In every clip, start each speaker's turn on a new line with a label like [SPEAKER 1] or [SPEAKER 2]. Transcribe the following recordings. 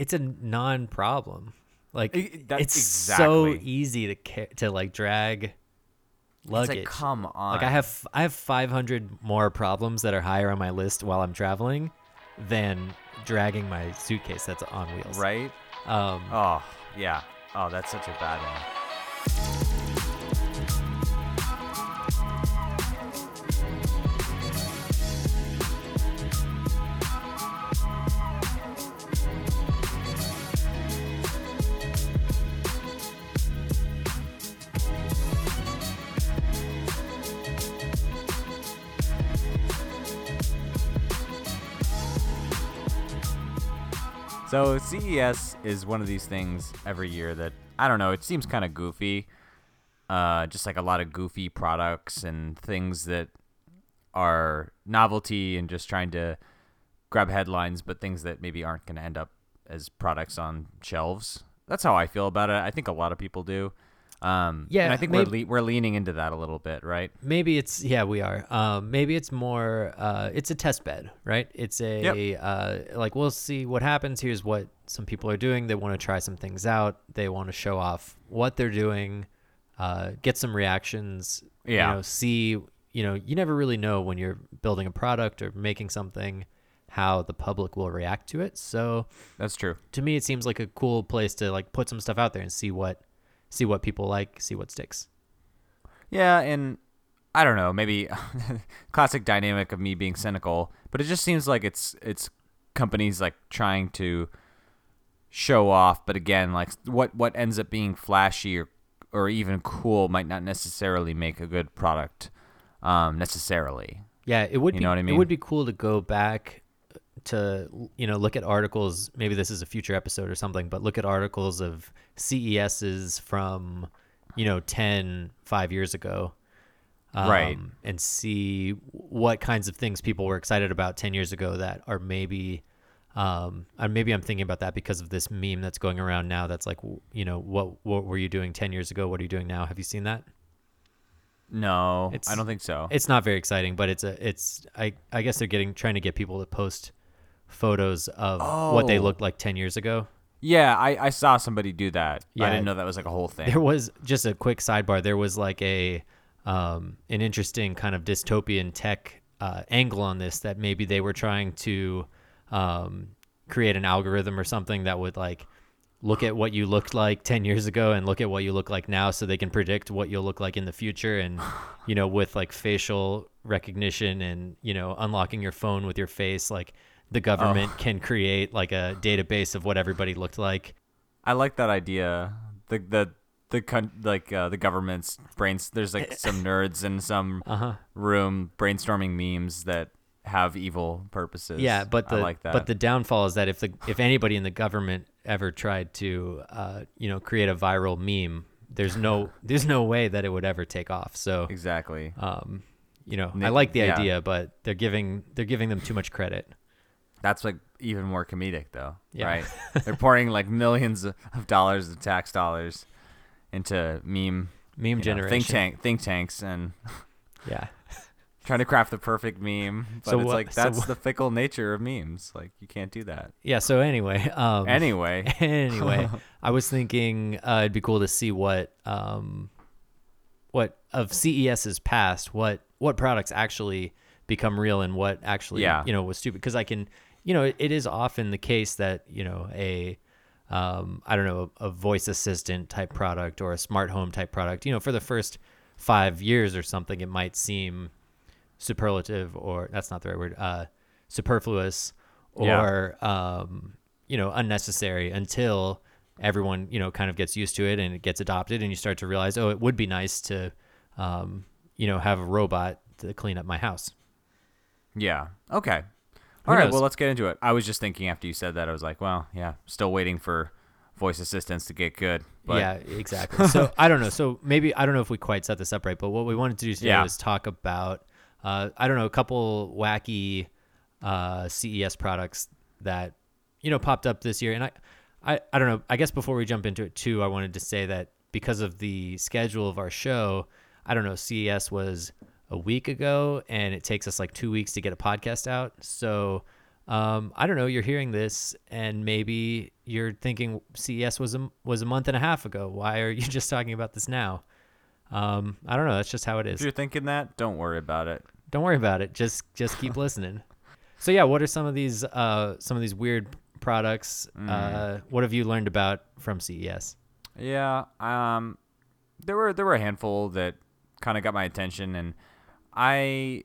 [SPEAKER 1] it's a non-problem. Like
[SPEAKER 2] that's
[SPEAKER 1] it's so easy to ca- to like drag luggage.
[SPEAKER 2] It's like, come on.
[SPEAKER 1] Like I have I have 500 more problems that are higher on my list while I'm traveling than dragging my suitcase that's on wheels.
[SPEAKER 2] right.
[SPEAKER 1] Um,
[SPEAKER 2] Oh yeah. Oh, that's such a bad one. So CES is one of these things every year that I don't know. It seems kind of goofy, uh, just like a lot of goofy products and things that are novelty and just trying to grab headlines, but things that maybe aren't going to end up as products on shelves. That's how I feel about it. I think a lot of people do. Um,
[SPEAKER 1] Yeah,
[SPEAKER 2] and I think
[SPEAKER 1] maybe-
[SPEAKER 2] we're le- we're leaning into that a little bit, right?
[SPEAKER 1] maybe it's yeah we are. Um maybe it's more uh it's a test bed right? It's a uh like we'll see what happens. Here's what some people are doing. They want to try some things out. They want to show off what they're doing uh get some reactions
[SPEAKER 2] Yeah.
[SPEAKER 1] you know see you know you never really know when you're building a product or making something how the public will react to it. So
[SPEAKER 2] That's true.
[SPEAKER 1] to me it seems like a cool place to like put some stuff out there and see what see what people like see what sticks
[SPEAKER 2] Yeah, and I don't know, maybe classic dynamic of me being cynical, but it just seems like it's it's companies like trying to show off, but again, like what what ends up being flashy or or even cool might not necessarily make a good product um necessarily.
[SPEAKER 1] Yeah, it would
[SPEAKER 2] You
[SPEAKER 1] be.
[SPEAKER 2] know what I mean?
[SPEAKER 1] It would be cool to go back to you know look at articles. Maybe this is a future episode or something, but look at articles of CESs from you know 10, 5 years ago,
[SPEAKER 2] Right.
[SPEAKER 1] um, And see what kinds of things people were excited about ten years ago that are maybe. Um, and maybe I'm thinking about that because of this meme that's going around now. That's like, you know, what what were you doing ten years ago? What are you doing now? Have you seen that?
[SPEAKER 2] No,
[SPEAKER 1] It's-
[SPEAKER 2] I don't think so.
[SPEAKER 1] it's not very exciting, but it's a it's I I guess they're getting trying to get people to post photos of what they
[SPEAKER 2] Oh.
[SPEAKER 1] looked like 10 years ago.
[SPEAKER 2] yeah, I, I saw somebody do that.
[SPEAKER 1] Yeah, I
[SPEAKER 2] didn't know that was like a whole thing.
[SPEAKER 1] There was just a quick sidebar. There was like a um an interesting kind of dystopian tech uh, angle on this that maybe they were trying to um create an algorithm or something that would like look at what you looked like 10 years ago and look at what you look like now so they can predict what you'll look like in the future and you know with like facial recognition and you know unlocking your phone with your face like the government can create like a database of what everybody looked like
[SPEAKER 2] I like that idea. The the the con- like uh, the government's brains. There's like some nerds in some
[SPEAKER 1] uh-huh
[SPEAKER 2] room brainstorming memes that have evil purposes.
[SPEAKER 1] yeah but the
[SPEAKER 2] I like that.
[SPEAKER 1] but the downfall is that if the if anybody in the government ever tried to uh you know create a viral meme there's no there's no way that it would ever take off so
[SPEAKER 2] exactly.
[SPEAKER 1] um you know i like the
[SPEAKER 2] yeah.
[SPEAKER 1] idea but they're giving they're giving them too much credit
[SPEAKER 2] That's like even more comedic though,
[SPEAKER 1] Yeah.
[SPEAKER 2] right? They're pouring like millions of dollars of tax dollars into meme
[SPEAKER 1] meme
[SPEAKER 2] you know,
[SPEAKER 1] generation
[SPEAKER 2] think tank think tanks and
[SPEAKER 1] yeah
[SPEAKER 2] trying to craft the perfect meme. But
[SPEAKER 1] So
[SPEAKER 2] it's
[SPEAKER 1] what-
[SPEAKER 2] like that's
[SPEAKER 1] what-
[SPEAKER 2] the fickle nature of memes. Like you can't do that.
[SPEAKER 1] yeah so anyway um
[SPEAKER 2] Anyway,
[SPEAKER 1] anyway, I was thinking uh, it'd be cool to see what um, what of CES's past, what what products actually become real and what actually
[SPEAKER 2] Yeah.
[SPEAKER 1] you know was stupid. Because I can, you know, it, it is often the case that you know a um, I don't know a, a voice assistant type product or a smart home type product. You know, for the first five years or something, it might seem superlative or that's not the right word. Uh, superfluous
[SPEAKER 2] Yeah.
[SPEAKER 1] or um, you know unnecessary until everyone you know kind of gets used to it and it gets adopted and you start to realize oh it would be nice to um, you know have a robot to clean up my house
[SPEAKER 2] yeah. Okay. All right.
[SPEAKER 1] knows?
[SPEAKER 2] Well, let's get into it. I was just thinking after you said that, I was like, well, yeah, still waiting for voice assistants to get good. But
[SPEAKER 1] yeah exactly so i don't know so maybe i don't know if we quite set this up right but what we wanted to do today
[SPEAKER 2] Yeah.
[SPEAKER 1] was talk about uh, i don't know a couple wacky uh, ces products that you know popped up this year and I, I i don't know i guess before we jump into it too i wanted to say that because of the schedule of our show i don't know ces was a week ago and it takes us like two weeks to get a podcast out so um, I don't know. You're hearing this, and maybe you're thinking CES was a was a month and a half ago. Why are you just talking about this now? Um, I don't know. That's just how it is.
[SPEAKER 2] If you're thinking that, don't worry about it.
[SPEAKER 1] Don't worry about it. Just just keep listening. So yeah, what are some of these uh, some of these weird products? Uh, what have you learned about from CES?
[SPEAKER 2] Yeah, um, there were there were a handful that kind of got my attention, and I,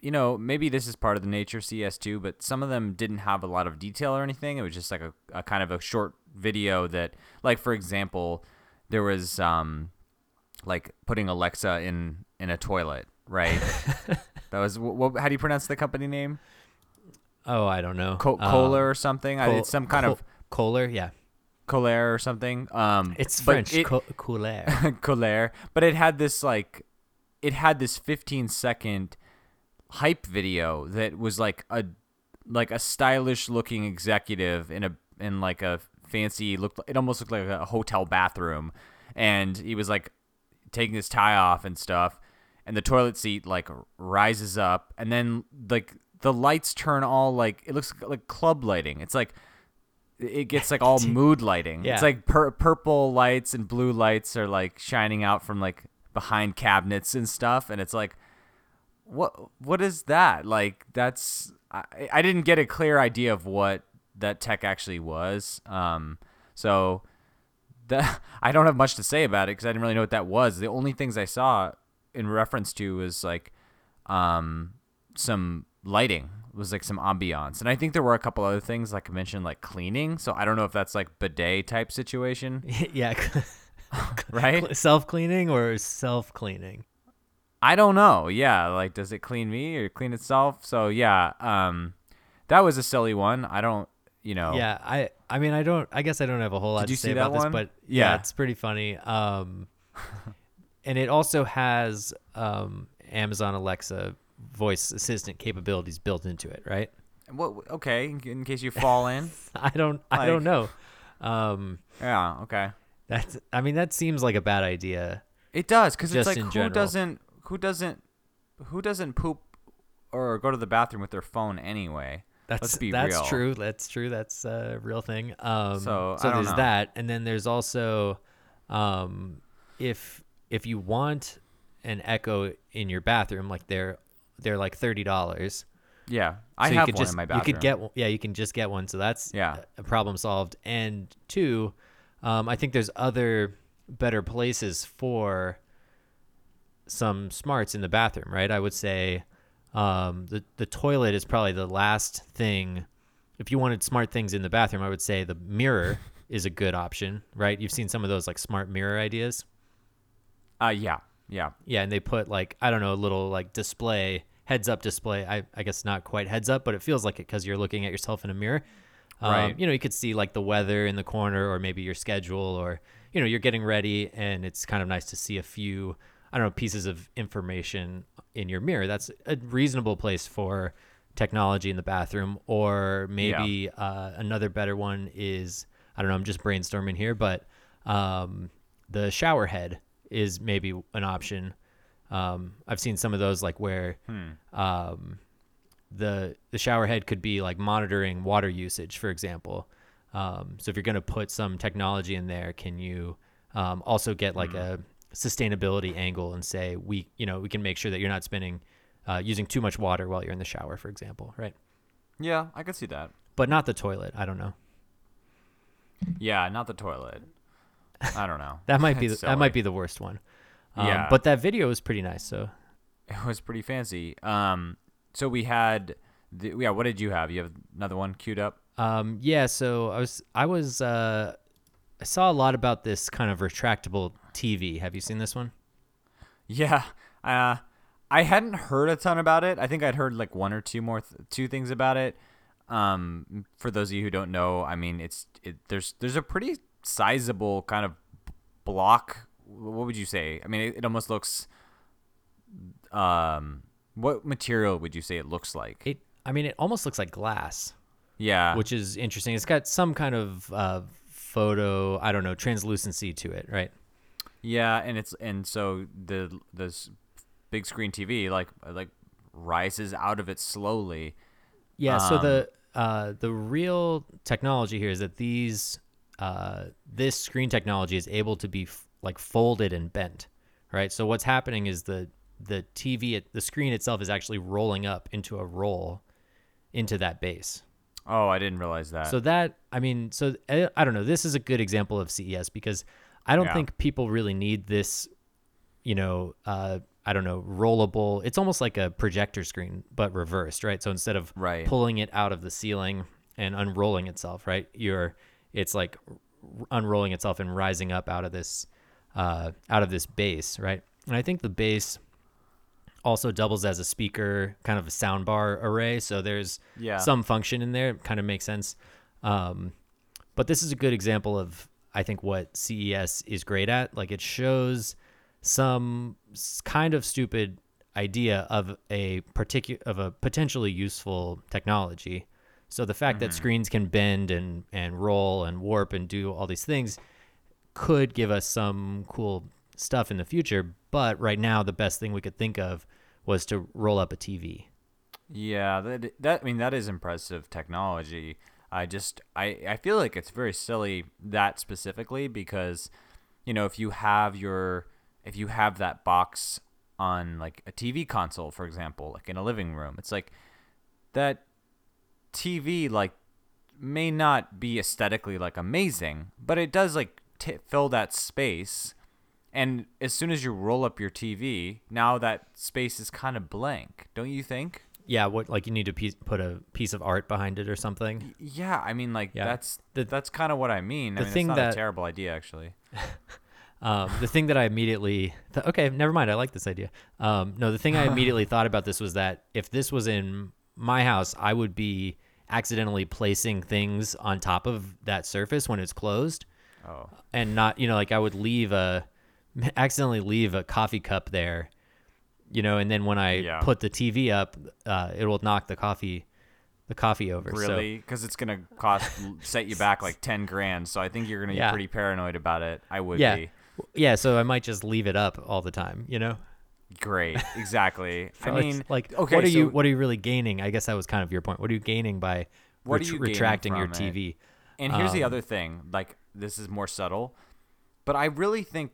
[SPEAKER 2] you know, maybe this is part of the nature of CES too, but some of them didn't have a lot of detail or anything. It was just like a, a kind of a short video that, like for example, there was um, like putting Alexa in in a toilet, right? that was what, how do you pronounce the company name?
[SPEAKER 1] Oh, I don't know.
[SPEAKER 2] Co-
[SPEAKER 1] Um,
[SPEAKER 2] Kohler or something? I,
[SPEAKER 1] Col-
[SPEAKER 2] it's some kind
[SPEAKER 1] Col-
[SPEAKER 2] of
[SPEAKER 1] Kohler. Yeah,
[SPEAKER 2] Kohler or something. Um,
[SPEAKER 1] it's French.
[SPEAKER 2] it-
[SPEAKER 1] Co- Kohler.
[SPEAKER 2] Colère, but it had this like it had this 15 second hype video that was like a like a stylish looking executive in a in like a fancy looked it almost looked like a hotel bathroom. And he was like taking his tie off and stuff. And the toilet seat like rises up. And then like the lights turn all like it looks like club lighting. It's like it gets like all mood lighting.
[SPEAKER 1] Yeah.
[SPEAKER 2] it's like pur- purple lights and blue lights are like shining out from like behind cabinets and stuff and it's like what what is that? Like that's I, I didn't get a clear idea of what that tech actually was um so that I don't have much to say about it because I didn't really know what that was. The only things I saw in reference to was like um some lighting. Was like some ambiance and I think there were a couple other things like I mentioned like cleaning so I don't know if that's like bidet type situation.
[SPEAKER 1] Yeah,
[SPEAKER 2] right
[SPEAKER 1] self cleaning or self cleaning.
[SPEAKER 2] I don't know yeah like does it clean me or clean itself so yeah um that was a silly one I don't you know
[SPEAKER 1] Yeah, I I mean I don't I guess I don't have a whole lot
[SPEAKER 2] Did
[SPEAKER 1] to
[SPEAKER 2] you
[SPEAKER 1] say
[SPEAKER 2] see that
[SPEAKER 1] about this,
[SPEAKER 2] one?
[SPEAKER 1] but yeah,
[SPEAKER 2] Yeah.
[SPEAKER 1] it's pretty funny. Um and it also has um Amazon Alexa voice assistant capabilities built into it, right?
[SPEAKER 2] what okay in, in case you fall in
[SPEAKER 1] I don't I don't know. Um
[SPEAKER 2] yeah okay
[SPEAKER 1] that's I mean that seems like a bad idea.
[SPEAKER 2] It does because it's
[SPEAKER 1] Just
[SPEAKER 2] like
[SPEAKER 1] in
[SPEAKER 2] who
[SPEAKER 1] general.
[SPEAKER 2] doesn't who doesn't who doesn't poop or go to the bathroom with their phone anyway.
[SPEAKER 1] That's
[SPEAKER 2] Let's be
[SPEAKER 1] that's
[SPEAKER 2] real.
[SPEAKER 1] true. That's true. That's a real thing. Um,
[SPEAKER 2] So,
[SPEAKER 1] so there's
[SPEAKER 2] know.
[SPEAKER 1] that, and then there's also, um, if if you want an Echo in your bathroom, like they're they're like thirty dollars.
[SPEAKER 2] Yeah, I
[SPEAKER 1] so you
[SPEAKER 2] have
[SPEAKER 1] could
[SPEAKER 2] one
[SPEAKER 1] just,
[SPEAKER 2] in my bathroom.
[SPEAKER 1] You could get one- yeah, you can just get one. So that's
[SPEAKER 2] Yeah.
[SPEAKER 1] a problem solved. And two, um, I think there's other better places for some smarts in the bathroom, right? I would say um, the the toilet is probably the last thing. If you wanted smart things in the bathroom, I would say the mirror is a good option, right? You've seen some of those like smart mirror ideas.
[SPEAKER 2] Uh, yeah, yeah,
[SPEAKER 1] Yeah, and they put like I don't know a little like display heads up display. I I guess not quite heads up, but it feels like it because you're looking at yourself in a mirror. Um,
[SPEAKER 2] Right.
[SPEAKER 1] You know, you could see like the weather in the corner, or maybe your schedule, or you know, you're getting ready, and it's kind of nice to see a few I don't know pieces of information in your mirror. That's a reasonable place for technology in the bathroom, or maybe uh, another better one is I don't know. I'm just brainstorming here, but um, the shower head is maybe an option. Um, I've seen some of those like where um, the the shower head could be like monitoring water usage, for example. Um, so if you're going to put some technology in there, can you um, also get like a sustainability angle and say we you know we can make sure that you're not spending uh, using too much water while you're in the shower, for example, right?
[SPEAKER 2] yeah. I could see that.
[SPEAKER 1] But not the toilet. I don't know.
[SPEAKER 2] Yeah, not the toilet. I don't know.
[SPEAKER 1] That might be the, that might be the worst one. Um,
[SPEAKER 2] Yeah.
[SPEAKER 1] But that video was pretty nice. So
[SPEAKER 2] It was pretty fancy. Um, so we had, the, yeah. What did you have? You have another one queued up.
[SPEAKER 1] Um, yeah, so I was I was uh, I saw a lot about this kind of retractable TV. Have you seen this one?
[SPEAKER 2] Yeah. Uh, I hadn't heard a ton about it. I think I'd heard like one or two more th- two things about it. Um, for those of you who don't know, I mean, it's it, there's there's a pretty sizable kind of block. What would you say? I mean, it, it almost looks. Um, what material would you say it looks like?
[SPEAKER 1] It I mean it almost looks like glass,
[SPEAKER 2] yeah.
[SPEAKER 1] which is interesting. It's got some kind of uh, photo, I don't know, translucency to it, right?
[SPEAKER 2] Yeah, and it's and so the this big screen TV like like rises out of it slowly.
[SPEAKER 1] Yeah. so
[SPEAKER 2] Um,
[SPEAKER 1] the uh, the real technology here is that these uh, this screen technology is able to be f- like folded and bent, right? So what's happening is the the TV the screen itself is actually rolling up into a roll into that base.
[SPEAKER 2] Oh, I didn't realize that.
[SPEAKER 1] So that I mean, so I, I don't know. This is a good example of CES because I don't
[SPEAKER 2] Yeah.
[SPEAKER 1] think people really need this. You know, uh, I don't know, rollable. It's almost like a projector screen, but reversed, right? So instead of
[SPEAKER 2] Right.
[SPEAKER 1] pulling it out of the ceiling and unrolling itself, right? You're, it's like unrolling itself and rising up out of this, uh, out of this base, right? And I think the base also doubles as a speaker, kind of a soundbar array. So there's
[SPEAKER 2] Yeah.
[SPEAKER 1] some function in there. It kind of makes sense. Um, but this is a good example of, I think, what CES is great at. Like it shows some kind of stupid idea of a particular of a potentially useful technology. So the fact that screens can bend and and roll and warp and do all these things could give us some cool stuff in the future. But right now, the best thing we could think of was to roll up a TV.
[SPEAKER 2] Yeah, that that I mean that is impressive technology. I just I I feel like it's very silly that specifically because you know, if you have your if you have that box on like a TV console for example, like in a living room, it's like that TV like may not be aesthetically like amazing, but it does like t- fill that space. And as soon as you roll up your TV, now that space is kind of blank, don't you think?
[SPEAKER 1] Yeah, what like you need to piece, put a piece of art behind it or something.
[SPEAKER 2] Yeah, I mean, like
[SPEAKER 1] Yeah.
[SPEAKER 2] that's
[SPEAKER 1] The-
[SPEAKER 2] that's kind of what I mean. I
[SPEAKER 1] the
[SPEAKER 2] mean,
[SPEAKER 1] thing
[SPEAKER 2] it's not
[SPEAKER 1] that-
[SPEAKER 2] a terrible idea, actually.
[SPEAKER 1] Um, the thing that I immediately th- okay, never mind. I like this idea. Um, no, the thing I immediately thought about this was that if this was in my house, I would be accidentally placing things on top of that surface when it's closed,
[SPEAKER 2] Oh,
[SPEAKER 1] and not you know like I would leave a accidentally leave a coffee cup there, you know, and then when I
[SPEAKER 2] Yeah.
[SPEAKER 1] put the TV up, uh, it will knock the coffee the coffee over.
[SPEAKER 2] Really? Because it's gonna cost set you back like ten grand. So I think you're gonna
[SPEAKER 1] Yeah.
[SPEAKER 2] be pretty paranoid about it. I would
[SPEAKER 1] yeah,
[SPEAKER 2] be.
[SPEAKER 1] yeah. So I might just leave it up all the time, you know.
[SPEAKER 2] Great, exactly.
[SPEAKER 1] So
[SPEAKER 2] I mean,
[SPEAKER 1] like,
[SPEAKER 2] okay,
[SPEAKER 1] what are you what are you really gaining? I guess that was kind of your point. What are you gaining by
[SPEAKER 2] What
[SPEAKER 1] ret-
[SPEAKER 2] you
[SPEAKER 1] retracting your
[SPEAKER 2] it?
[SPEAKER 1] TV?
[SPEAKER 2] And here's the
[SPEAKER 1] Um,
[SPEAKER 2] other thing, like this is more subtle, but I really think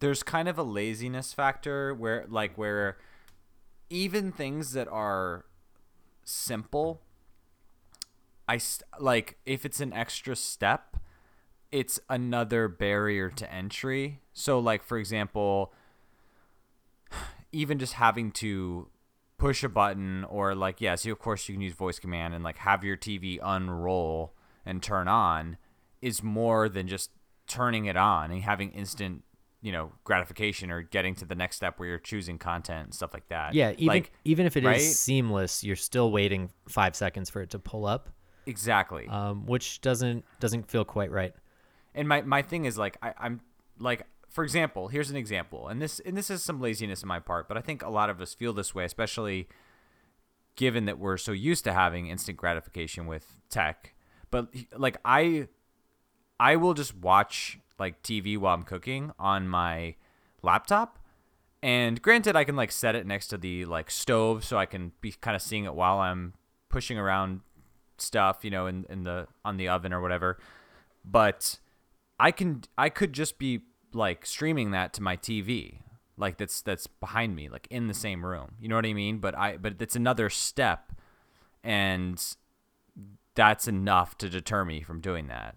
[SPEAKER 2] there's kind of a laziness factor where like where even things that are simple I st- like if it's an extra step, it's another barrier to entry. So like for example, even just having to push a button or like yes, you of course you can use voice command and like have your TV unroll and turn on is more than just turning it on and having instant you know gratification or getting to the next step where you're choosing content and stuff like that
[SPEAKER 1] Yeah, even
[SPEAKER 2] like
[SPEAKER 1] even if it is
[SPEAKER 2] right?
[SPEAKER 1] seamless, you're still waiting five seconds for it to pull up,
[SPEAKER 2] exactly
[SPEAKER 1] um, which doesn't doesn't feel quite right.
[SPEAKER 2] And my, my thing is like I, I'm like for example, here's an example, and this and this is some laziness on my part, but I think a lot of us feel this way, especially given that we're so used to having instant gratification with tech. But like I I will just watch like TV while I'm cooking on my laptop. And granted I can like set it next to the like stove so I can be kind of seeing it while I'm pushing around stuff, you know, in, in the on the oven or whatever. But I can I could just be like streaming that to my TV. Like that's that's behind me, like in the same room. You know what I mean? But I but it's another step and that's enough to deter me from doing that.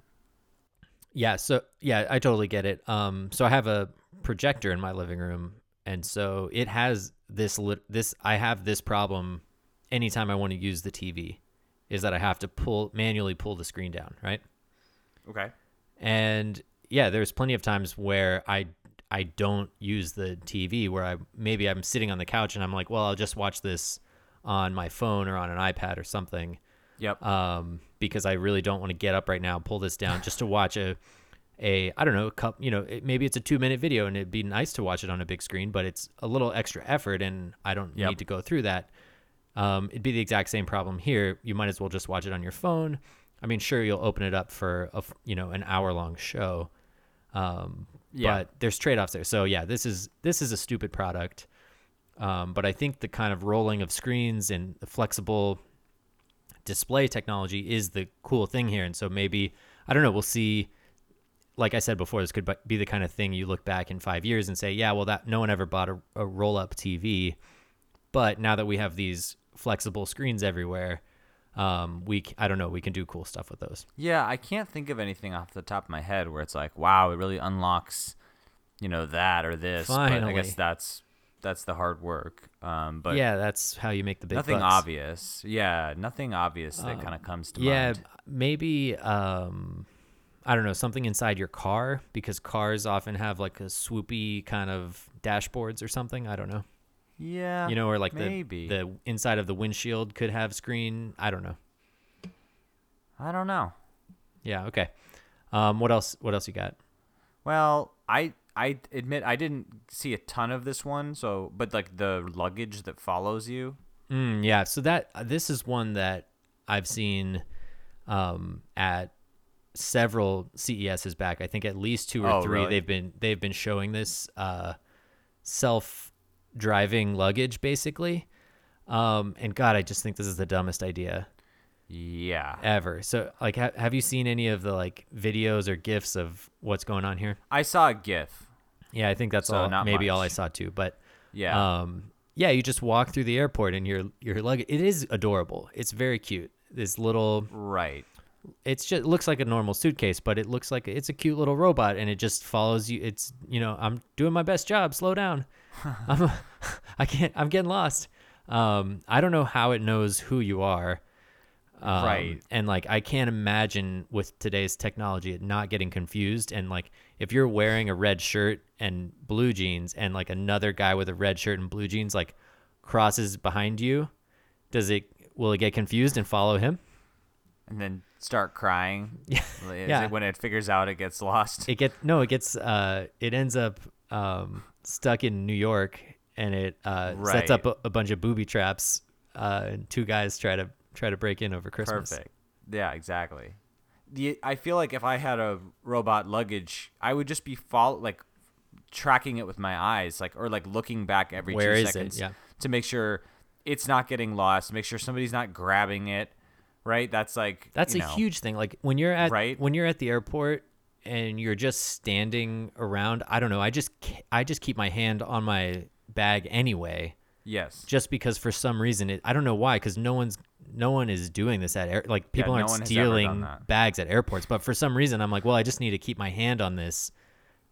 [SPEAKER 1] Yeah, so yeah, I totally get it. Um, so I have a projector in my living room, and so it has this lit- this I have this problem anytime I want to use the TV, is that I have to pull manually pull the screen down, right?
[SPEAKER 2] Okay.
[SPEAKER 1] And yeah, there's plenty of times where I I don't use the TV where I maybe I'm sitting on the couch and I'm like, well, I'll just watch this on my phone or on an iPad or something
[SPEAKER 2] Yep.
[SPEAKER 1] um, because I really don't want to get up right now, pull this down just to watch a, a I don't know, a cup. You know, it, maybe it's a two minute video, and it'd be nice to watch it on a big screen, but it's a little extra effort, and I don't
[SPEAKER 2] Yep.
[SPEAKER 1] need to go through that. Um, it'd be the exact same problem here. You might as well just watch it on your phone. I mean, sure, you'll open it up for a you know an hour long show, um,
[SPEAKER 2] Yeah.
[SPEAKER 1] but there's trade offs there. So yeah, this is this is a stupid product. Um, but I think the kind of rolling of screens and the flexible display technology is the cool thing here. And so maybe I don't know. We'll see. Like I said before, this could be the kind of thing you look back in five years and say, yeah, well, that no one ever bought a, a roll up TV, but now that we have these flexible screens everywhere, um, we I don't know, we can do cool stuff with those.
[SPEAKER 2] Yeah, I can't think of anything off the top of my head where it's like, wow, it really unlocks, you know, that or this. But I guess that's that's the hard work. Um, but
[SPEAKER 1] yeah, that's how you make the big
[SPEAKER 2] nothing
[SPEAKER 1] bucks.
[SPEAKER 2] obvious. Yeah, nothing obvious that
[SPEAKER 1] Um,
[SPEAKER 2] kind of comes to
[SPEAKER 1] yeah,
[SPEAKER 2] mind.
[SPEAKER 1] Yeah, maybe um, I don't know something inside your car because cars often have like a swoopy kind of dashboards or something. I don't know.
[SPEAKER 2] Yeah,
[SPEAKER 1] you know, or like
[SPEAKER 2] maybe.
[SPEAKER 1] the the inside of the windshield could have screen. I don't know.
[SPEAKER 2] I don't know.
[SPEAKER 1] Yeah. Okay. Um, what else? What else you got?
[SPEAKER 2] Well, I I admit I didn't see a ton of this one. So, but like the luggage that follows you.
[SPEAKER 1] Mm, yeah. So that this is one that I've seen um, at several CESs back. I think at least two or
[SPEAKER 2] Oh,
[SPEAKER 1] three.
[SPEAKER 2] really?
[SPEAKER 1] They've been they've been showing this uh, self driving luggage basically. Um, and God, I just think this is the dumbest idea
[SPEAKER 2] Yeah,
[SPEAKER 1] ever. So, like, ha- have you seen any of the like videos or gifs of what's going on here?
[SPEAKER 2] I saw a GIF.
[SPEAKER 1] Yeah, I think that's
[SPEAKER 2] So
[SPEAKER 1] all. Maybe all I saw too. But
[SPEAKER 2] Yeah,
[SPEAKER 1] um, yeah, you just walk through the airport and your your luggage. It is adorable. It's very cute. This little,
[SPEAKER 2] right.
[SPEAKER 1] it's just it looks like a normal suitcase, but it looks like it's a cute little robot, and it just follows you. It's you know, I'm doing my best job. Slow down. I'm, I can't. I'm getting lost. Um, I don't know how it knows who you are. Um,
[SPEAKER 2] Right.
[SPEAKER 1] And like, I can't imagine with today's technology it not getting confused. And like, if you're wearing a red shirt and blue jeans, and like another guy with a red shirt and blue jeans like crosses behind you, does it? Will it get confused and follow him?
[SPEAKER 2] And then start crying.
[SPEAKER 1] Yeah. Yeah.
[SPEAKER 2] it when it figures out it gets lost?
[SPEAKER 1] It get no, it gets uh, it ends up um, stuck in New York, and it uh, sets up a, a bunch of booby traps. Uh, and two guys try to try to break in over Christmas.
[SPEAKER 2] Perfect. Yeah, exactly. The, I feel like if I had a robot luggage, I would just be follow like tracking it with my eyes, like or like looking back every
[SPEAKER 1] Where
[SPEAKER 2] two
[SPEAKER 1] is it?
[SPEAKER 2] seconds
[SPEAKER 1] Yeah.
[SPEAKER 2] to make sure it's not getting lost, make sure somebody's not grabbing it. Right? That's like
[SPEAKER 1] That's a
[SPEAKER 2] know,
[SPEAKER 1] huge thing. Like when you're at
[SPEAKER 2] Right?
[SPEAKER 1] when you're at the airport and you're just standing around. I don't know. I just I just keep my hand on my bag anyway,
[SPEAKER 2] Yes.
[SPEAKER 1] just because for some reason it. I don't know why, because no one's no one is doing this at air. Like people
[SPEAKER 2] no
[SPEAKER 1] aren't
[SPEAKER 2] one has ever done
[SPEAKER 1] stealing bags at airports, but for some reason I'm like, well, I just need to keep my hand on this,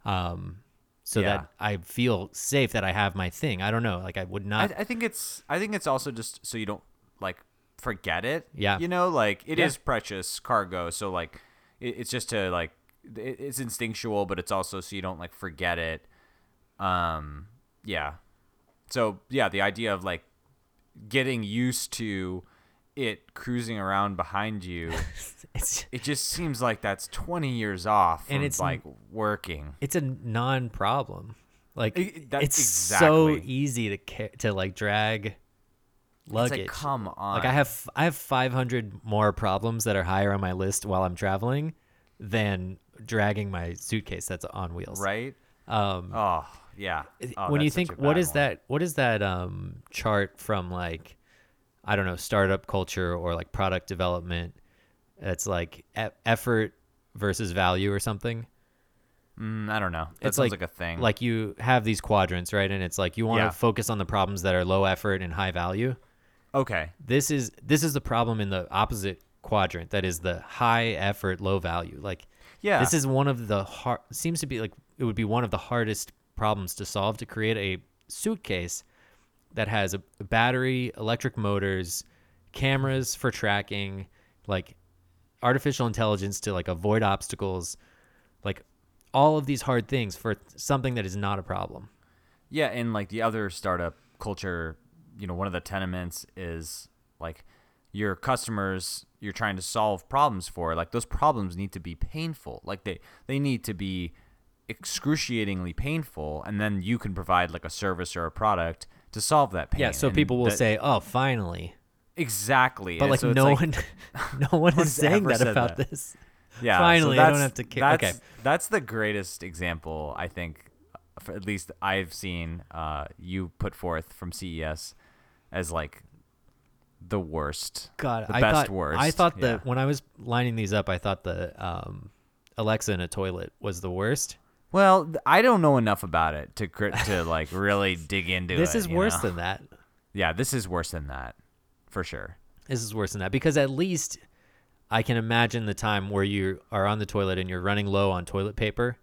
[SPEAKER 1] um, so
[SPEAKER 2] Yeah.
[SPEAKER 1] that I feel safe that I have my thing. I don't know. Like I would not.
[SPEAKER 2] I think it's I think it's also just so you don't like forget it.
[SPEAKER 1] Yeah.
[SPEAKER 2] You know, like it is
[SPEAKER 1] Yeah.
[SPEAKER 2] precious cargo, so like it, it's just to like it, it's instinctual, but it's also so you don't like forget it. Um, yeah. So yeah, the idea of like getting used to it cruising around behind you, it just seems like that's twenty years off
[SPEAKER 1] And it's-
[SPEAKER 2] like working.
[SPEAKER 1] it's a non-problem. Like
[SPEAKER 2] I- that's
[SPEAKER 1] it's so easy to to like drag luggage.
[SPEAKER 2] It's like come on.
[SPEAKER 1] Like I have I have 500 more problems that are higher on my list while I'm traveling than dragging my suitcase that's on wheels.
[SPEAKER 2] right.
[SPEAKER 1] Um,
[SPEAKER 2] Oh yeah. Oh,
[SPEAKER 1] when you think what is
[SPEAKER 2] one.
[SPEAKER 1] that what is that um chart from like I don't know startup culture or like product development it's like e- effort versus value or something
[SPEAKER 2] Mm, I don't know. That
[SPEAKER 1] it's
[SPEAKER 2] sounds
[SPEAKER 1] like,
[SPEAKER 2] like, a thing.
[SPEAKER 1] like you have these quadrants right and it's like you want to
[SPEAKER 2] Yeah.
[SPEAKER 1] focus on the problems that are low effort and high value
[SPEAKER 2] okay,
[SPEAKER 1] this is this is the problem in the opposite quadrant that is the high effort low value like
[SPEAKER 2] yeah,
[SPEAKER 1] this is one of the hard seems to be like it would be one of the hardest problems to solve to create a suitcase that has a, battery electric motors cameras for tracking like artificial intelligence to like avoid obstacles like all of these hard things for something that is not a problem
[SPEAKER 2] yeah, and like the other startup culture, you know, one of the tenements is like your customers you're trying to solve problems for. Like those problems need to be painful. Like they they need to be excruciatingly painful, and then you can provide like a service or a product to solve that pain.
[SPEAKER 1] yeah so
[SPEAKER 2] And
[SPEAKER 1] people will
[SPEAKER 2] that-
[SPEAKER 1] say oh finally
[SPEAKER 2] exactly,
[SPEAKER 1] but
[SPEAKER 2] And
[SPEAKER 1] like
[SPEAKER 2] so
[SPEAKER 1] no one no one is saying that about
[SPEAKER 2] that.
[SPEAKER 1] this
[SPEAKER 2] Yeah, so
[SPEAKER 1] Finally, I don't have to kick-
[SPEAKER 2] That's,
[SPEAKER 1] okay.
[SPEAKER 2] that's the greatest example I think, for at least I've seen uh, you put forth from CES as like the worst.
[SPEAKER 1] God,
[SPEAKER 2] the
[SPEAKER 1] I
[SPEAKER 2] best
[SPEAKER 1] thought
[SPEAKER 2] worst.
[SPEAKER 1] I thought
[SPEAKER 2] yeah.
[SPEAKER 1] that when I was lining these up, I thought the um, Alexa in a toilet was the worst.
[SPEAKER 2] Well, I don't know enough about it to cr- to like really dig into it.
[SPEAKER 1] this
[SPEAKER 2] is
[SPEAKER 1] worse
[SPEAKER 2] know?
[SPEAKER 1] than that.
[SPEAKER 2] Yeah, this is worse than that, for sure.
[SPEAKER 1] This is worse than that because at least I can imagine the time where you are on the toilet and you're running low on toilet paper.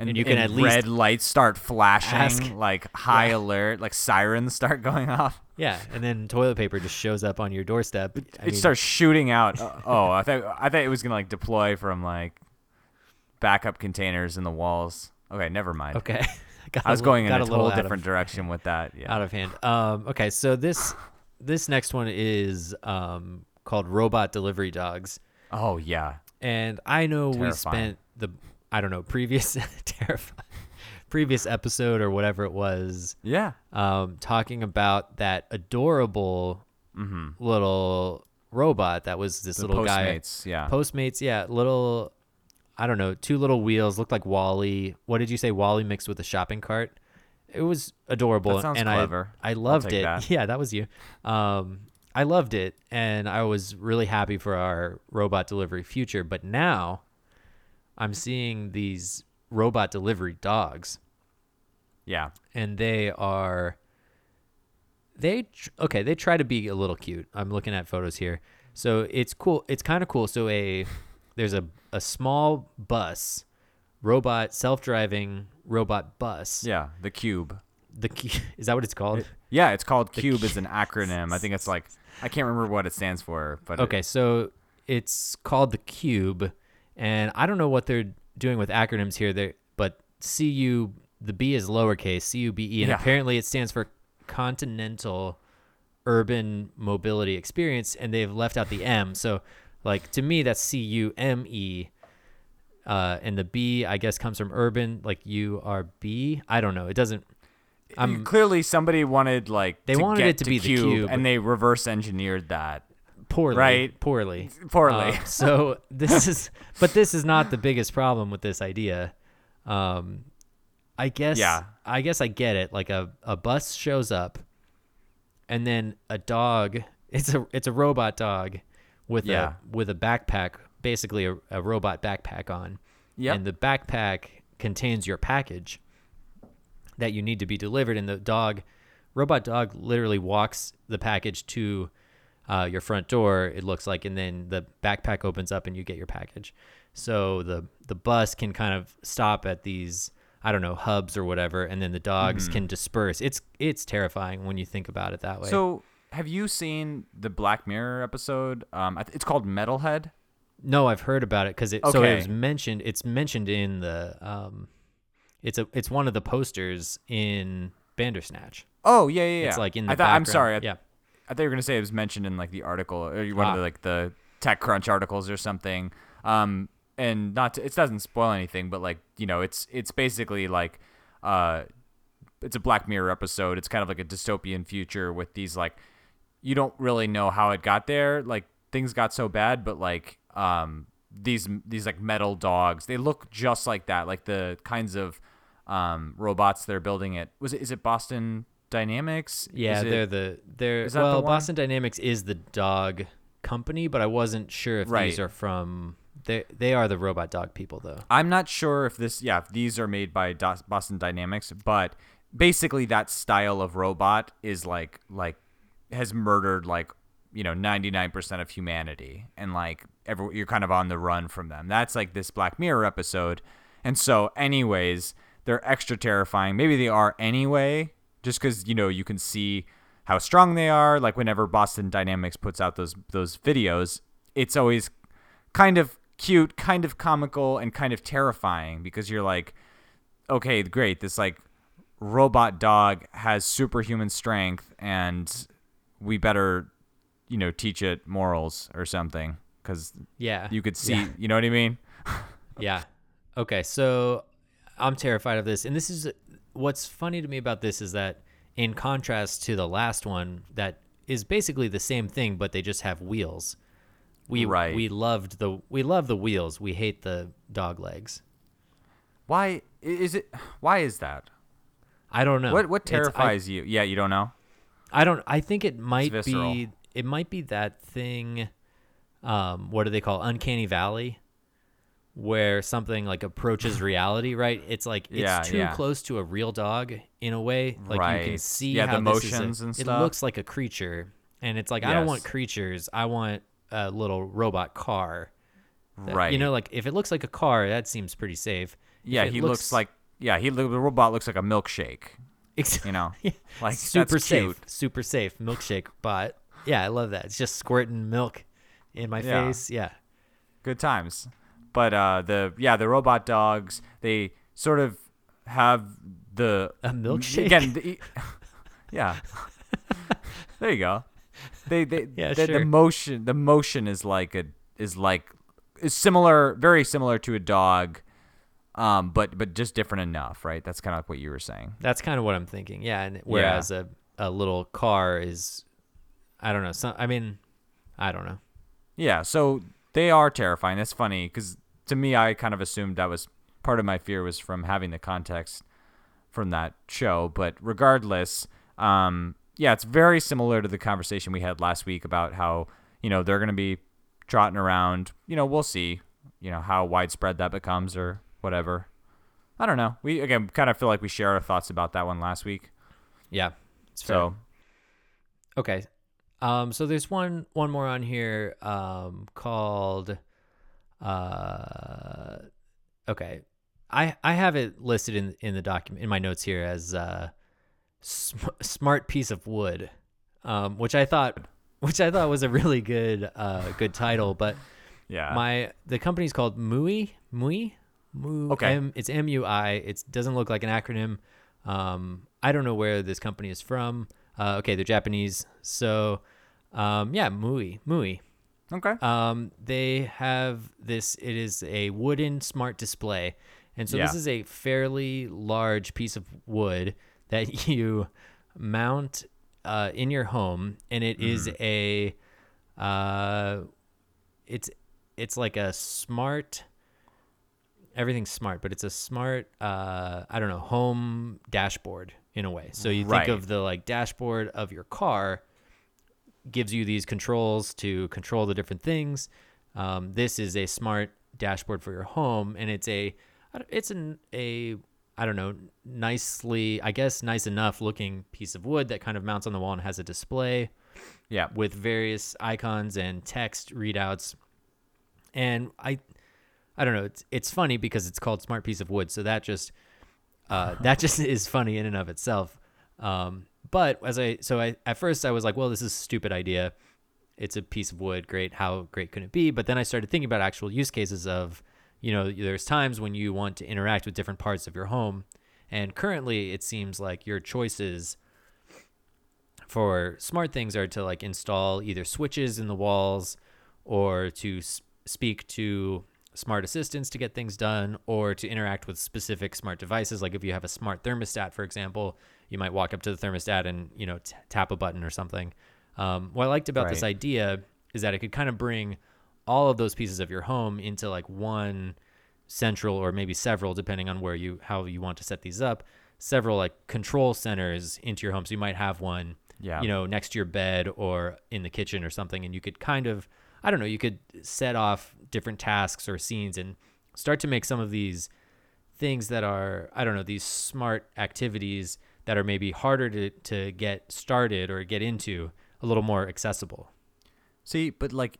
[SPEAKER 2] And,
[SPEAKER 1] And you can
[SPEAKER 2] and
[SPEAKER 1] at least
[SPEAKER 2] red lights start flashing,
[SPEAKER 1] ask-
[SPEAKER 2] like high
[SPEAKER 1] Yeah.
[SPEAKER 2] alert, like sirens start going off.
[SPEAKER 1] Yeah, and then toilet paper just shows up on your doorstep. I
[SPEAKER 2] it
[SPEAKER 1] mean,
[SPEAKER 2] starts shooting out. Uh, oh, I thought I thought it was gonna like deploy from like backup containers in the walls. Okay, never mind.
[SPEAKER 1] Okay,
[SPEAKER 2] I was going in a
[SPEAKER 1] little
[SPEAKER 2] total
[SPEAKER 1] out of-
[SPEAKER 2] different direction with that. Yeah.
[SPEAKER 1] out of hand. Um, okay, so this this next one is um, called Robot Delivery Dogs,
[SPEAKER 2] oh yeah.
[SPEAKER 1] and I know we spent the I don't know previous terrifying previous episode or whatever it was
[SPEAKER 2] Yeah.
[SPEAKER 1] um, talking about that adorable
[SPEAKER 2] Mm-hmm.
[SPEAKER 1] little robot that was this
[SPEAKER 2] The
[SPEAKER 1] little guy.
[SPEAKER 2] Postmates. yeah.
[SPEAKER 1] Postmates, yeah, little. I don't know, two little wheels looked like WALL-E. What did you say? WALL-E mixed with a shopping cart. It was adorable,
[SPEAKER 2] That sounds
[SPEAKER 1] and
[SPEAKER 2] clever.
[SPEAKER 1] I I loved it.
[SPEAKER 2] that.
[SPEAKER 1] Yeah, that was you. Um, I loved it, and I was really happy for our robot delivery future. But now, I'm seeing these robot delivery dogs,
[SPEAKER 2] yeah.
[SPEAKER 1] and they are they tr- okay they try to be a little cute i'm looking at photos here so it's cool it's kind of cool so a there's a, a small bus robot self-driving robot bus
[SPEAKER 2] Yeah. The cube.
[SPEAKER 1] the cu- is that what it's called
[SPEAKER 2] Yeah, it's called Cube as an acronym. I think it's like I can't remember what it stands for, but it-
[SPEAKER 1] okay so it's called the cube and i don't know what they're doing with acronyms here they but cu the b is lowercase C U B E, and
[SPEAKER 2] Yeah.
[SPEAKER 1] apparently it stands for continental urban mobility experience and they've left out the m so like to me that's c-u-m-e uh, and the b i guess comes from urban like u-r-b i don't know it doesn't I'm
[SPEAKER 2] clearly somebody wanted like
[SPEAKER 1] They
[SPEAKER 2] to
[SPEAKER 1] wanted it to be the cube.
[SPEAKER 2] and they reverse engineered that
[SPEAKER 1] poorly
[SPEAKER 2] Right.
[SPEAKER 1] poorly
[SPEAKER 2] poorly.
[SPEAKER 1] Um, so this is, but this is not the biggest problem with this idea. Um, I guess.
[SPEAKER 2] Yeah.
[SPEAKER 1] I guess I get it. Like a, a bus shows up, and then a dog. It's a it's a robot dog, with
[SPEAKER 2] Yeah.
[SPEAKER 1] a with a backpack, basically a, a robot backpack on.
[SPEAKER 2] Yep.
[SPEAKER 1] And the backpack contains your package that you need to be delivered, and the dog, robot dog, literally walks the package to uh, your front door. It looks like, and then the backpack opens up, and you get your package. So the the bus can kind of stop at these I don't know hubs or whatever, and then the dogs
[SPEAKER 2] Mm-hmm.
[SPEAKER 1] can disperse. It's it's terrifying when you think about it that way.
[SPEAKER 2] So, have you seen the Black Mirror episode? Um, it's called Metalhead.
[SPEAKER 1] no, I've heard about it because it. Okay. So it was mentioned. It's mentioned in the. Um, it's a it's one of the posters in Bandersnatch.
[SPEAKER 2] Oh yeah, yeah, yeah.
[SPEAKER 1] It's like in the
[SPEAKER 2] I thought, I'm sorry. I,
[SPEAKER 1] yeah.
[SPEAKER 2] I thought you were gonna say it was mentioned in like the article or one
[SPEAKER 1] Ah.
[SPEAKER 2] of the like the TechCrunch articles or something. Um, and not to, it doesn't spoil anything, but like you know, it's it's basically like, uh, it's a Black Mirror episode. It's kind of like a dystopian future with these like, you don't really know how it got there. Like things got so bad, but like um these these like metal dogs, they look just like that, like the kinds of um robots they're building it. Was it is it Boston Dynamics?
[SPEAKER 1] Yeah,
[SPEAKER 2] it-
[SPEAKER 1] they're the they're
[SPEAKER 2] the
[SPEAKER 1] well,
[SPEAKER 2] one?
[SPEAKER 1] Boston Dynamics is the dog company, but I wasn't sure if these are from they they are the robot dog people though.
[SPEAKER 2] I'm not sure if this, yeah, if these are made by Boston Dynamics, but basically that style of robot is like like has murdered like you know 99% of humanity and like every you're kind of on the run from them. That's like this Black Mirror episode. And so anyways, they're extra terrifying. Maybe they are anyway just cuz you know you can see how strong they are like whenever Boston Dynamics puts out those those videos, it's always kind of cute, kind of comical, and kind of terrifying because you're like, okay, great, this like robot dog has superhuman strength, and we better, you know, teach it morals or something because
[SPEAKER 1] Yeah.
[SPEAKER 2] you could see,
[SPEAKER 1] Yeah.
[SPEAKER 2] you know what I mean?
[SPEAKER 1] Yeah. Okay, so I'm terrified of this, and this is what's funny to me about this is that in contrast to the last one, that is basically the same thing, but they just have wheels. We
[SPEAKER 2] Right.
[SPEAKER 1] we loved the we love the wheels. We hate the dog legs.
[SPEAKER 2] Why is it? Why is that?
[SPEAKER 1] I don't know.
[SPEAKER 2] What what
[SPEAKER 1] It's- I-
[SPEAKER 2] terrifies you? Yeah, you don't know.
[SPEAKER 1] I don't. I think it might be. it might be that thing. Um, what do they call uncanny valley? Where something like approaches reality, right? It's like it's
[SPEAKER 2] Yeah,
[SPEAKER 1] too
[SPEAKER 2] yeah.
[SPEAKER 1] close to a real dog in a way. Like you can see
[SPEAKER 2] Yeah, the
[SPEAKER 1] how this is a-
[SPEAKER 2] motions and
[SPEAKER 1] It looks like a creature, and it's like I don't want creatures. I want a little robot car. that-
[SPEAKER 2] right.
[SPEAKER 1] You know, like if it looks like a car, that seems pretty safe.
[SPEAKER 2] Yeah, he looks, like yeah, he the robot looks like a milkshake. You know,
[SPEAKER 1] Yeah.
[SPEAKER 2] like
[SPEAKER 1] super safe, super safe milkshake bot. Yeah, I love that. It's just squirting milk in my
[SPEAKER 2] Yeah.
[SPEAKER 1] face. Yeah.
[SPEAKER 2] good times. But uh, the yeah, the robot dogs they sort of have the
[SPEAKER 1] A milkshake?
[SPEAKER 2] again. The, yeah, there you go. They they
[SPEAKER 1] Yeah,
[SPEAKER 2] the,
[SPEAKER 1] sure.
[SPEAKER 2] the motion the motion is like a is like is similar, very similar to a dog, um, but but just different enough, right? That's kind of like what you were saying.
[SPEAKER 1] That's kind of what I'm thinking. Yeah, and whereas a a little car is, I don't know. Some, I mean, I don't know.
[SPEAKER 2] Yeah, so they are terrifying. That's funny because to me, I kind of assumed that was part of my fear was from having the context from that show. But regardless, um, yeah, it's very similar to the conversation we had last week about how you know they're going to be trotting around. You know, we'll see. You know how widespread that becomes or whatever. I don't know. We again kind of feel like we shared our thoughts about that one last week.
[SPEAKER 1] Yeah.
[SPEAKER 2] So
[SPEAKER 1] Okay. Um, so there's one one more on here um, called uh, okay. I I have it listed in in the document in my notes here as uh, sm- smart piece of wood, um, which I thought which I thought was a really good uh, good title, but
[SPEAKER 2] yeah,
[SPEAKER 1] my the company's called Mui Mui Mu.
[SPEAKER 2] Okay.
[SPEAKER 1] M, it's M U I. It doesn't look like an acronym. Um, I don't know where this company is from. Uh, okay, they're Japanese. So, um, yeah, Mui Mui.
[SPEAKER 2] okay.
[SPEAKER 1] Um, they have this. It is a wooden smart display, and so this is a fairly large piece of wood that you mount uh, in your home, and it is
[SPEAKER 2] Mm-hmm.
[SPEAKER 1] a, uh, it's it's like a smart. Everything's smart, but it's a smart. Uh, I don't know, home dashboard in a way. So you
[SPEAKER 2] Right.
[SPEAKER 1] think of the like dashboard of your car, gives you these controls to control the different things. Um, this is a smart dashboard for your home, and it's a it's an a I don't know nicely I guess nice enough looking piece of wood that kind of mounts on the wall and has a display
[SPEAKER 2] yeah,
[SPEAKER 1] with various icons and text readouts. And I I don't know, it's it's funny because it's called smart piece of wood, so that just uh, that just is funny in and of itself. Um, but as I so I at first I was like, well, this is a stupid idea. It's a piece of wood, great. How great could it be? But then I started thinking about actual use cases of, you know, there's times when you want to interact with different parts of your home, and currently it seems like your choices for smart things are to like install either switches in the walls or to s- speak to smart assistants to get things done or to interact with specific smart devices. Like if you have a smart thermostat for example you might walk up to the thermostat and you know t- tap a button or something. Um, what i liked about this idea is that it could kind of bring all of those pieces of your home into like one central or maybe several depending on where you how you want to set these up several like control centers into your home. So you might have one
[SPEAKER 2] Yeah.
[SPEAKER 1] you know next to your bed or in the kitchen or something and you could kind of i don't know you could set off different tasks or scenes and start to make some of these things that are i don't know these smart activities that are maybe harder to, to get started or get into a little more accessible
[SPEAKER 2] See, but like,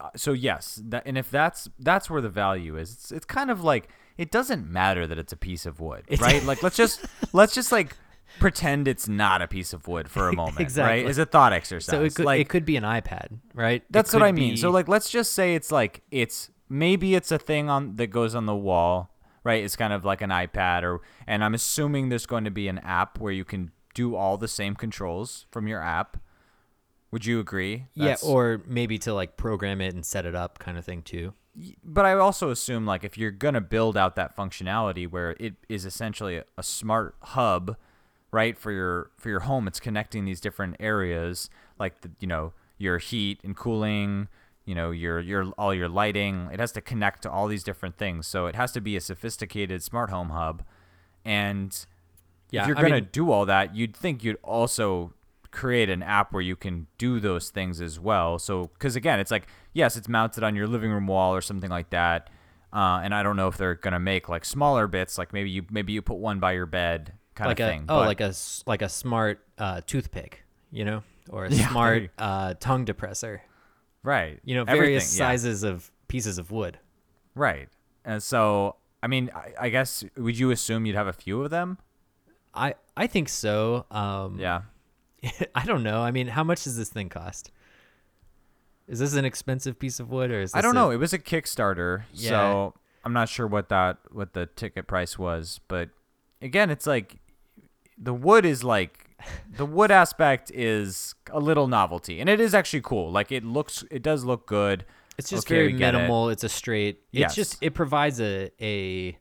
[SPEAKER 2] uh, so yes, that, and if that's that's where the value is, it's it's kind of like it doesn't matter that it's a piece of wood, right? like let's just let's just like pretend it's not a piece of wood for a moment,
[SPEAKER 1] Exactly.
[SPEAKER 2] right? As a thought exercise.
[SPEAKER 1] so it could,
[SPEAKER 2] like
[SPEAKER 1] it could be an ipad right
[SPEAKER 2] that's what I mean. So like let's just say it's like it's maybe it's a thing on that goes on the wall, right? It's kind of like an iPad or and I'm assuming there's going to be an app where you can do all the same controls from your app. Would you agree?
[SPEAKER 1] yeah or maybe to like program it and set it up kind of thing too
[SPEAKER 2] but I also assume like if you're gonna build out that functionality where it is essentially a, a smart hub, right for your for your home, it's connecting these different areas like the you know your heat and cooling, you know your your all your lighting. It has to connect to all these different things, so it has to be a sophisticated smart home hub. And
[SPEAKER 1] Yeah,
[SPEAKER 2] if you're
[SPEAKER 1] I
[SPEAKER 2] gonna
[SPEAKER 1] mean-
[SPEAKER 2] do all that, you'd think you'd also create an app where you can do those things as well. So, because again, it's like yes, it's mounted on your living room wall or something like that. Uh, and I don't know if they're gonna make like smaller bits, like maybe you maybe you put one by your bed kind
[SPEAKER 1] like
[SPEAKER 2] of
[SPEAKER 1] a
[SPEAKER 2] thing.
[SPEAKER 1] oh
[SPEAKER 2] but-
[SPEAKER 1] like a like a smart uh, toothpick, you know, or a
[SPEAKER 2] Yeah,
[SPEAKER 1] smart uh, tongue depressor.
[SPEAKER 2] right,
[SPEAKER 1] You know,
[SPEAKER 2] Everything,
[SPEAKER 1] various
[SPEAKER 2] yeah.
[SPEAKER 1] sizes of pieces of wood.
[SPEAKER 2] right. And so, I mean, I, I guess would you assume you'd have a few of them?
[SPEAKER 1] I I think so. Um,
[SPEAKER 2] Yeah.
[SPEAKER 1] I don't know. I mean, how much does this thing cost? Is this an expensive piece of wood, or is this
[SPEAKER 2] I don't
[SPEAKER 1] a-
[SPEAKER 2] know. It was a Kickstarter,
[SPEAKER 1] Yeah.
[SPEAKER 2] so I'm not sure what that what the ticket price was. But again, it's like the wood is like the wood aspect is a little novelty, and it is actually cool. Like it looks, it does look good.
[SPEAKER 1] It's just
[SPEAKER 2] Okay,
[SPEAKER 1] very
[SPEAKER 2] get it.
[SPEAKER 1] minimal. It's a straight. It's
[SPEAKER 2] Yes.
[SPEAKER 1] just it provides a a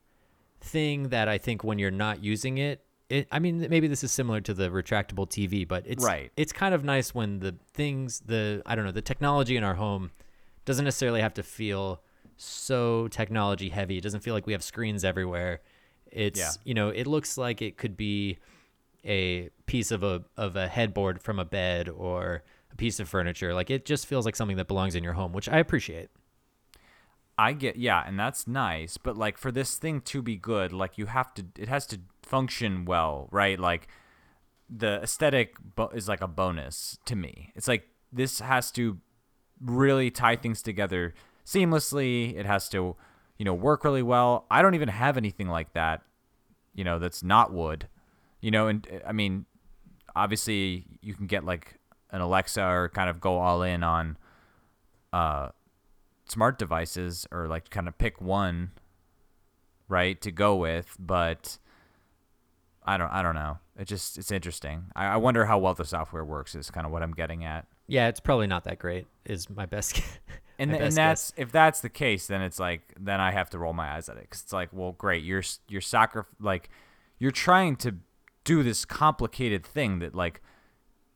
[SPEAKER 1] thing that I think when you're not using it, it. I mean, maybe this is similar to the retractable TV, but it's
[SPEAKER 2] Right.
[SPEAKER 1] It's kind of nice when the things, the I don't know, the technology in our home doesn't necessarily have to feel so technology heavy. It doesn't feel like we have screens everywhere. It's
[SPEAKER 2] Yeah.
[SPEAKER 1] you know, it looks like it could be a piece of a of a headboard from a bed or a piece of furniture. Like it just feels like something that belongs in your home, which I appreciate.
[SPEAKER 2] I get yeah, and that's nice, but like for this thing to be good, like you have to it has to function well, right? Like the aesthetic bo- is like a bonus to me. It's like this has to really tie things together seamlessly. It has to, you know, work really well. I don't even have anything like that, you know, that's not wood. You know, and uh, I mean, obviously you can get like an Alexa or kind of go all in on uh smart devices or like kind of pick one right to go with but i don't i don't know it just it's interesting i, I wonder how well the software works is kind of what i'm getting at
[SPEAKER 1] Yeah, it's probably not that great. Is my best.
[SPEAKER 2] and,
[SPEAKER 1] my
[SPEAKER 2] th- and that's
[SPEAKER 1] guess.
[SPEAKER 2] if that's the case then it's like then i have to roll my eyes at it because it's like well great you're you're soccer like you're trying to do this complicated thing that like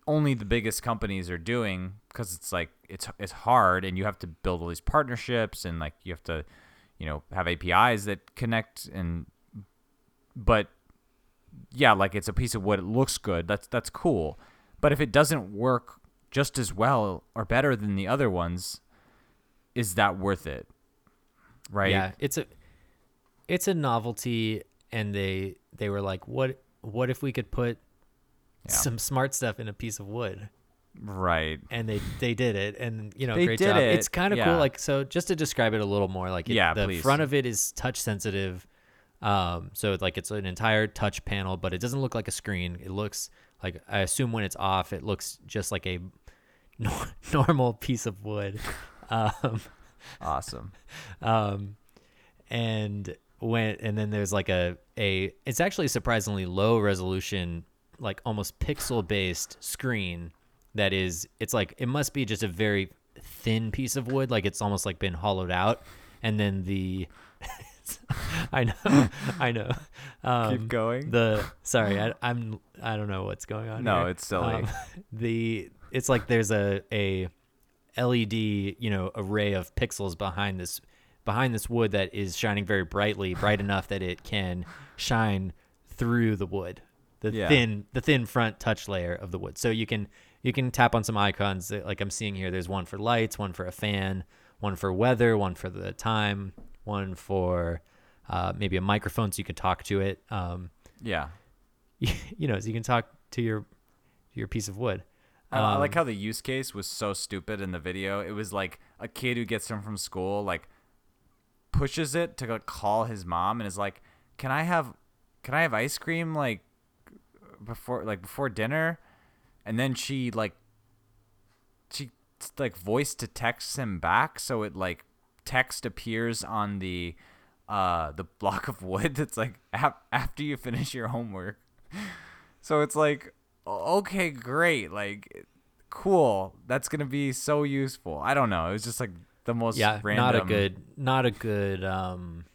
[SPEAKER 2] only the biggest companies are doing because it's like it's it's hard and you have to build all these partnerships and like you have to you know have APIs that connect and but yeah like it's a piece of wood it looks good that's that's cool. But if it doesn't work just as well or better than the other ones is that worth it? Right?
[SPEAKER 1] Yeah, it's a it's a novelty, and they they were like, what what if we could put
[SPEAKER 2] Yeah.
[SPEAKER 1] some smart stuff in a piece of wood?
[SPEAKER 2] right
[SPEAKER 1] And they they did it, and you know,
[SPEAKER 2] They
[SPEAKER 1] great job.
[SPEAKER 2] it,
[SPEAKER 1] It's kind of
[SPEAKER 2] yeah.
[SPEAKER 1] cool. Like so, just to describe it a little more, like it,
[SPEAKER 2] Yeah,
[SPEAKER 1] the
[SPEAKER 2] please.
[SPEAKER 1] front of it is touch sensitive. Um, so like it's an entire touch panel, but it doesn't look like a screen. It looks like I assume when it's off, it looks just like a nor- normal piece of wood. Um,
[SPEAKER 2] awesome
[SPEAKER 1] um and when and then there's like a a it's actually surprisingly low resolution like almost pixel based screen that is it's like it must be just a very thin piece of wood like it's almost like been hollowed out and then the i know i know um,
[SPEAKER 2] keep going
[SPEAKER 1] the sorry I, i'm i don't know what's going on
[SPEAKER 2] No,
[SPEAKER 1] here.
[SPEAKER 2] it's silly.
[SPEAKER 1] Um, the it's like there's a a led you know array of pixels behind this behind this wood that is shining very brightly bright enough that it can shine through the wood the
[SPEAKER 2] Yeah.
[SPEAKER 1] thin the thin front touch layer of the wood so you can you can tap on some icons that, like i'm seeing here there's one for lights one for a fan one for weather one for the time one for uh, maybe a microphone so you can talk to it um,
[SPEAKER 2] yeah
[SPEAKER 1] you know, so you can talk to your your piece of wood.
[SPEAKER 2] I, I like
[SPEAKER 1] Um,
[SPEAKER 2] how the use case was so stupid in the video. It was like a kid who gets home from school, like pushes it to call his mom, and is like, "Can I have, can I have ice cream like before like before dinner?" And then she like she like voice to text him back, so it like text appears on the uh the block of wood that's like ap- after you finish your homework. So it's like, okay, great, like, cool. That's gonna be so useful. I don't know. It was just like the most
[SPEAKER 1] yeah,
[SPEAKER 2] random.
[SPEAKER 1] not a good, not a good. Um,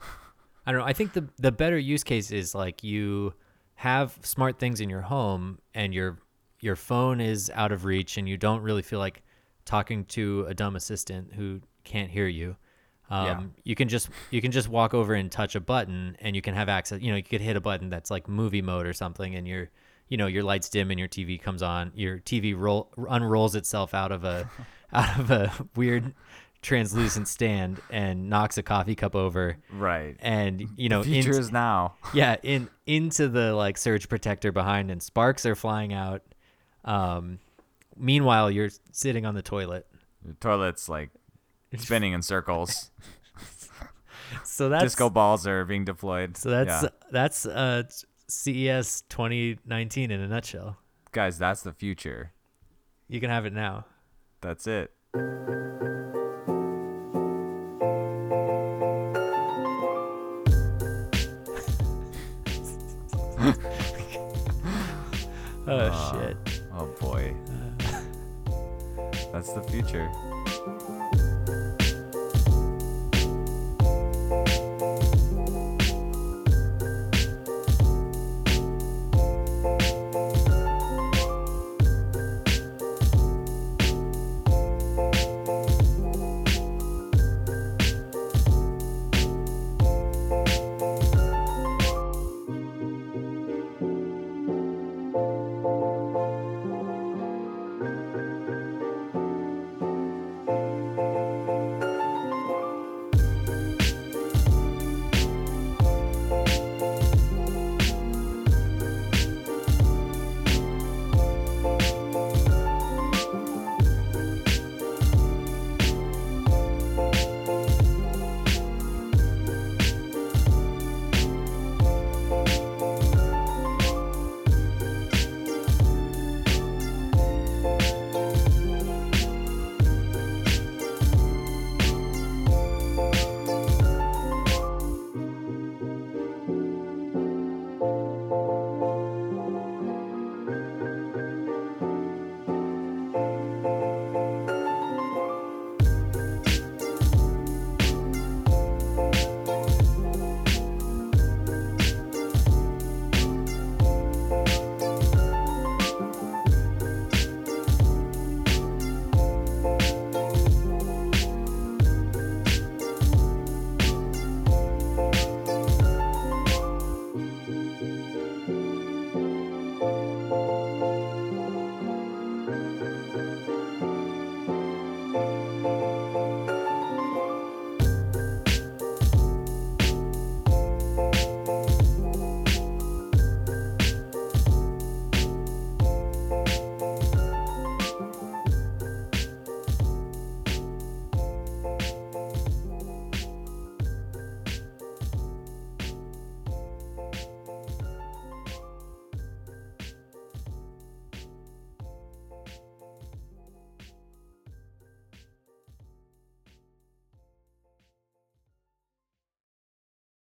[SPEAKER 1] I don't know. I think the the better use case is like you have smart things in your home and your your phone is out of reach and you don't really feel like talking to a dumb assistant who can't hear you. Um,
[SPEAKER 2] Yeah.
[SPEAKER 1] You can just you can just walk over and touch a button and you can have access. You know, you could hit a button that's like movie mode or something, and you're you know your lights dim and your TV comes on. Your TV roll unrolls itself out of a out of a weird translucent stand and knocks a coffee cup over.
[SPEAKER 2] Right.
[SPEAKER 1] And you know,
[SPEAKER 2] the future
[SPEAKER 1] in-
[SPEAKER 2] is now.
[SPEAKER 1] yeah, in into the like surge protector behind, and sparks are flying out. Um, meanwhile, you're sitting on the toilet.
[SPEAKER 2] The toilet's like spinning in circles.
[SPEAKER 1] So that's
[SPEAKER 2] Disco balls are being deployed.
[SPEAKER 1] so that's
[SPEAKER 2] Yeah.
[SPEAKER 1] that's uh CES 2019 in a nutshell.
[SPEAKER 2] guys, that's the future.
[SPEAKER 1] You can have it now.
[SPEAKER 2] That's it.
[SPEAKER 1] Oh
[SPEAKER 2] Uh,
[SPEAKER 1] shit.
[SPEAKER 2] Oh boy. That's the future.